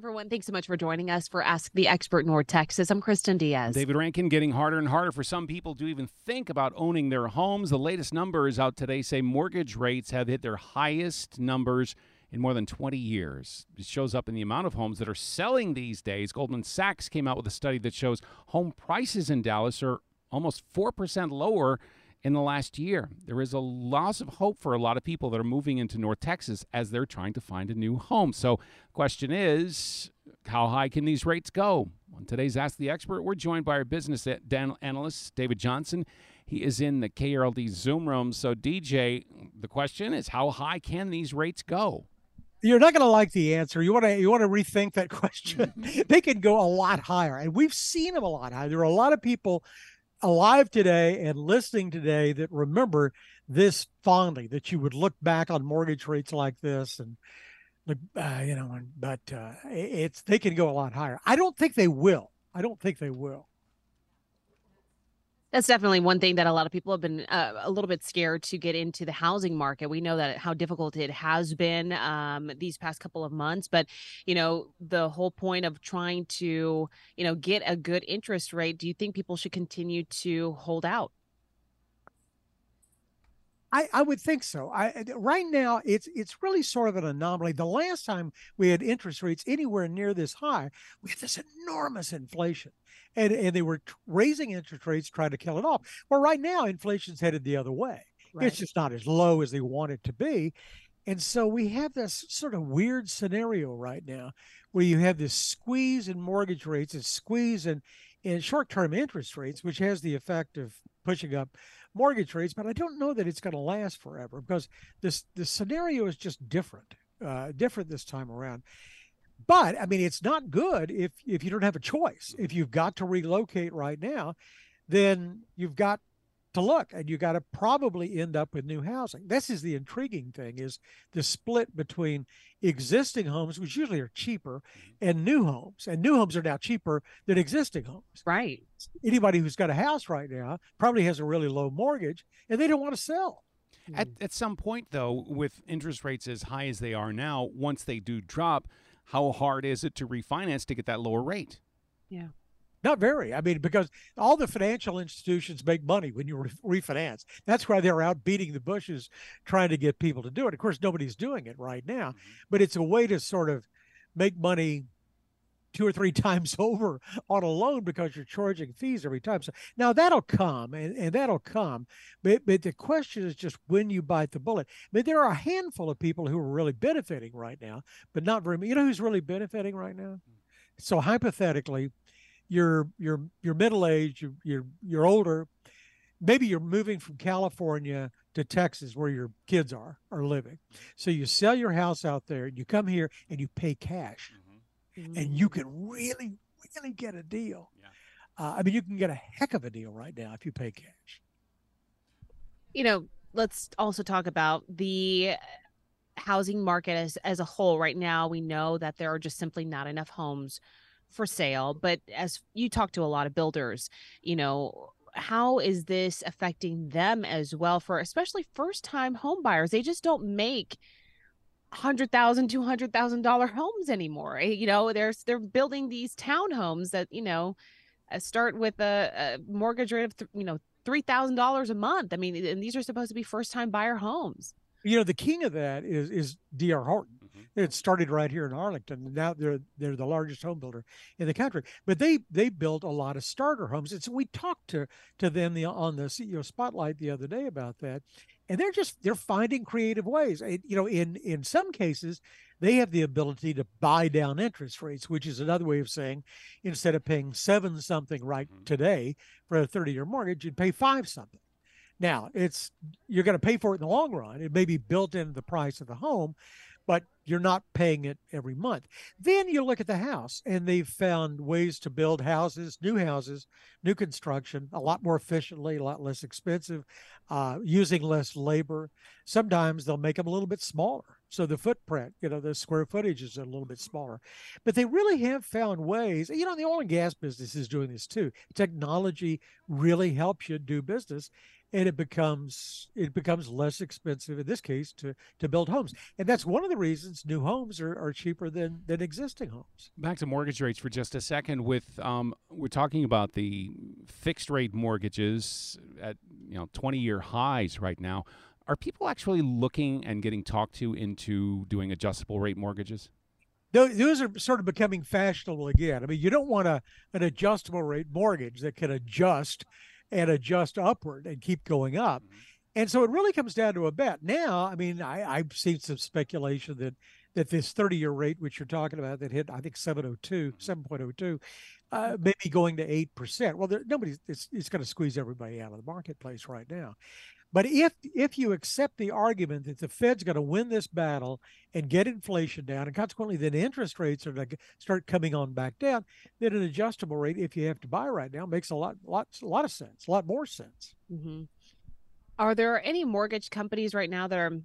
Everyone. Thanks so much for joining us for Ask the Expert North Texas. I'm Kristen Diaz. David Rankin getting harder and harder for some people to even think about owning their homes. The latest numbers out today say mortgage rates have hit their highest numbers in more than 20 years. It shows up in the amount of homes that are selling these days. Goldman Sachs came out with a study that shows home prices in Dallas are almost 4% lower in the last year. There is a loss of hope for a lot of people that are moving into North Texas as they're trying to find a new home. So, question is, how high can these rates go? On today's Ask the Expert, we're joined by our business analyst, David Johnson. He is in the KRLD Zoom room. So, DJ, the question is, how high can these rates go? You're not going to like the answer. You want to you want to rethink that question. Mm-hmm. they can go a lot higher, and we've seen them a lot higher. There are a lot of people alive today and listening today that remember this fondly that you would look back on mortgage rates like this and look uh, you know but uh, it's they can go a lot higher. I don't think they will. I don't think they will that's definitely one thing that a lot of people have been uh, a little bit scared to get into the housing market. We know that how difficult it has been um, these past couple of months, but you know the whole point of trying to you know get a good interest rate. Do you think people should continue to hold out? I, I would think so. I uh, right now it's it's really sort of an anomaly. The last time we had interest rates anywhere near this high, we had this enormous inflation, and and they were raising interest rates trying to kill it off. Well, right now inflation's headed the other way. Right. It's just not as low as they want it to be, and so we have this sort of weird scenario right now where you have this squeeze in mortgage rates, a squeeze in in short-term interest rates, which has the effect of pushing up mortgage rates, but I don't know that it's going to last forever because this the scenario is just different, uh, different this time around. But I mean, it's not good if if you don't have a choice. If you've got to relocate right now, then you've got to look and you got to probably end up with new housing. This is the intriguing thing is the split between existing homes which usually are cheaper mm-hmm. and new homes and new homes are now cheaper than existing homes. Right. Anybody who's got a house right now probably has a really low mortgage and they don't want to sell. At, hmm. at some point though with interest rates as high as they are now once they do drop how hard is it to refinance to get that lower rate? Yeah not very. I mean, because all the financial institutions make money when you re- refinance. That's why they're out beating the bushes trying to get people to do it. Of course, nobody's doing it right now, mm-hmm. but it's a way to sort of make money two or three times over on a loan because you're charging fees every time. So now that'll come and, and that'll come. But, but the question is just when you bite the bullet. But there are a handful of people who are really benefiting right now, but not very many. You know who's really benefiting right now? Mm. So hypothetically, you're you're you're middle age, you're, you're you're older, maybe you're moving from California to Texas where your kids are are living. So you sell your house out there, and you come here and you pay cash, mm-hmm. and you can really really get a deal. Yeah. Uh, I mean, you can get a heck of a deal right now if you pay cash. You know, let's also talk about the housing market as as a whole right now we know that there are just simply not enough homes for sale but as you talk to a lot of builders you know how is this affecting them as well for especially first time home buyers they just don't make hundred thousand, two hundred thousand dollar homes anymore. Eh, you know, there's they're building these townhomes that you know uh, start with a, a, mortgage rate of you know three thousand dollars a month. I mean, and these are supposed to be first time buyer homes. You know, the king of that is is D.R. Horton It started right here in Arlington. And now they're they're the largest home builder in the country. But they they built a lot of starter homes. And so we talked to to them the, on the CEO spotlight the other day about that. And they're just they're finding creative ways. And, you know, in in some cases, they have the ability to buy down interest rates, which is another way of saying instead of paying seven something right mm-hmm. today for a 30 year mortgage, you'd pay five something. Now, it's you're going to pay for it in the long run. It may be built into the price of the home, but you're not paying it every month. Then you look at the house, and they've found ways to build houses, new houses, new construction, a lot more efficiently, a lot less expensive, uh, using less labor. Sometimes they'll make them a little bit smaller. So the footprint, you know, the square footage is a little bit smaller. But they really have found ways, you know, the oil and gas business is doing this too. Technology really helps you do business and it becomes it becomes less expensive in this case to to build homes. And that's one of the reasons new homes are, are cheaper than than existing homes. Back to mortgage rates for just a second with um, we're talking about the fixed rate mortgages at you know 20 year highs right now. Are people actually looking and getting talked to into doing adjustable rate mortgages? Those are sort of becoming fashionable again. I mean, you don't want a an adjustable rate mortgage that can adjust and adjust upward and keep going up. Mm-hmm. And so it really comes down to a bet. Now, I mean, I, I've seen some speculation that that this 30 year rate, which you're talking about, that hit, I think 702, 7.02, Mm-hmm. uh, maybe going to 8%. Well, there, nobody's, it's, it's going to squeeze everybody out of the marketplace right now. But if if you accept the argument that the Fed's going to win this battle and get inflation down, and consequently then interest rates are going to start coming on back down, then an adjustable rate, if you have to buy right now, makes a lot lot a lot of sense, a lot more sense. Mm-hmm. Are there any mortgage companies right now that are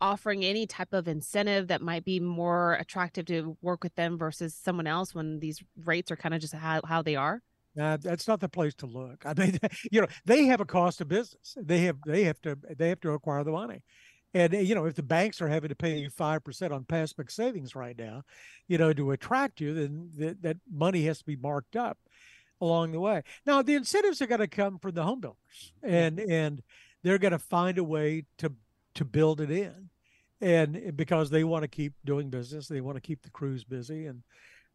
offering any type of incentive that might be more attractive to work with them versus someone else when these rates are kind of just how, how they are? Uh, that's not the place to look. I mean, you know, they have a cost of business. They have they have to they have to acquire the money, and you know, if the banks are having to pay you five percent on passbook savings right now, you know, to attract you, then that, that money has to be marked up along the way. Now, the incentives are going to come from the home builders, and and they're going to find a way to to build it in, and because they want to keep doing business, they want to keep the crews busy, and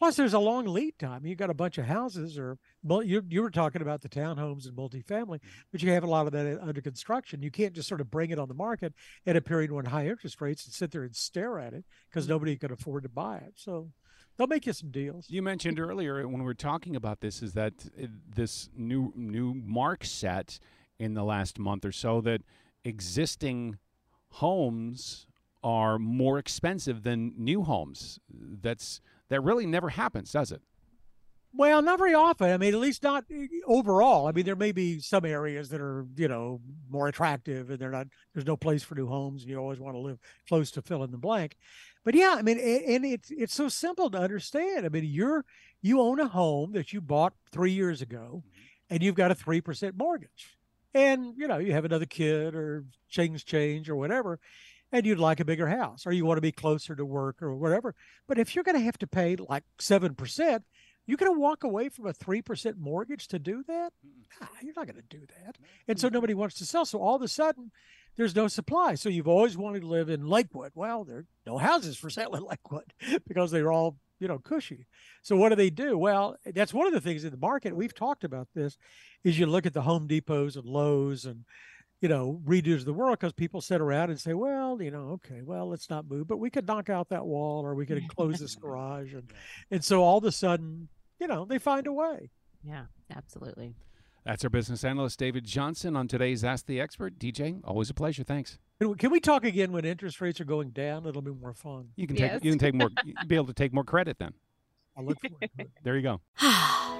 Plus, there's a long lead time. You've got a bunch of houses, or you you were talking about the townhomes and multifamily, but you have a lot of that under construction. You can't just sort of bring it on the market at a period when high interest rates and sit there and stare at it because mm-hmm. nobody can afford to buy it. So they'll make you some deals. You mentioned earlier when we were talking about this is that uh, this new new mark set in the last month or so that existing homes are more expensive than new homes. That's that really never happens, does it? Well, not very often. I mean, at least not eh, overall. I mean, there may be some areas that are, you know, more attractive and they're not, there's no place for new homes and you always want to live close to fill in the blank. But yeah, I mean, and it's, it's so simple to understand. I mean, you're, you own a home that you bought three years ago and you've got a 3% mortgage and, you know, you have another kid or things change or whatever and you'd like a bigger house or you want to be closer to work or whatever. But if you're going to have to pay like 7%, you're going to walk away from a 3% mortgage to do that? Nah, you're not going to do that. And so nobody wants to sell. So all of a sudden, there's no supply. So you've always wanted to live in Lakewood. Well, there are no houses for sale in Lakewood because they're all, you know, cushy. So what do they do? Well, that's one of the things in the market. We've talked about this is you look at the Home Depots and Lowe's and you know, redos the world because people sit around and say, well, you know, okay, well, let's not move, but we could knock out that wall or we could close this garage. And, and so all of a sudden, you know, they find a way. Yeah, absolutely. That's our business analyst, David Johnson, on today's Ask the Expert. DJ, always a pleasure. Thanks. Can we talk again when interest rates are going down? It'll be more fun. You can take, yes. you can take more, be able to take more credit then. I look forward to it. There you go.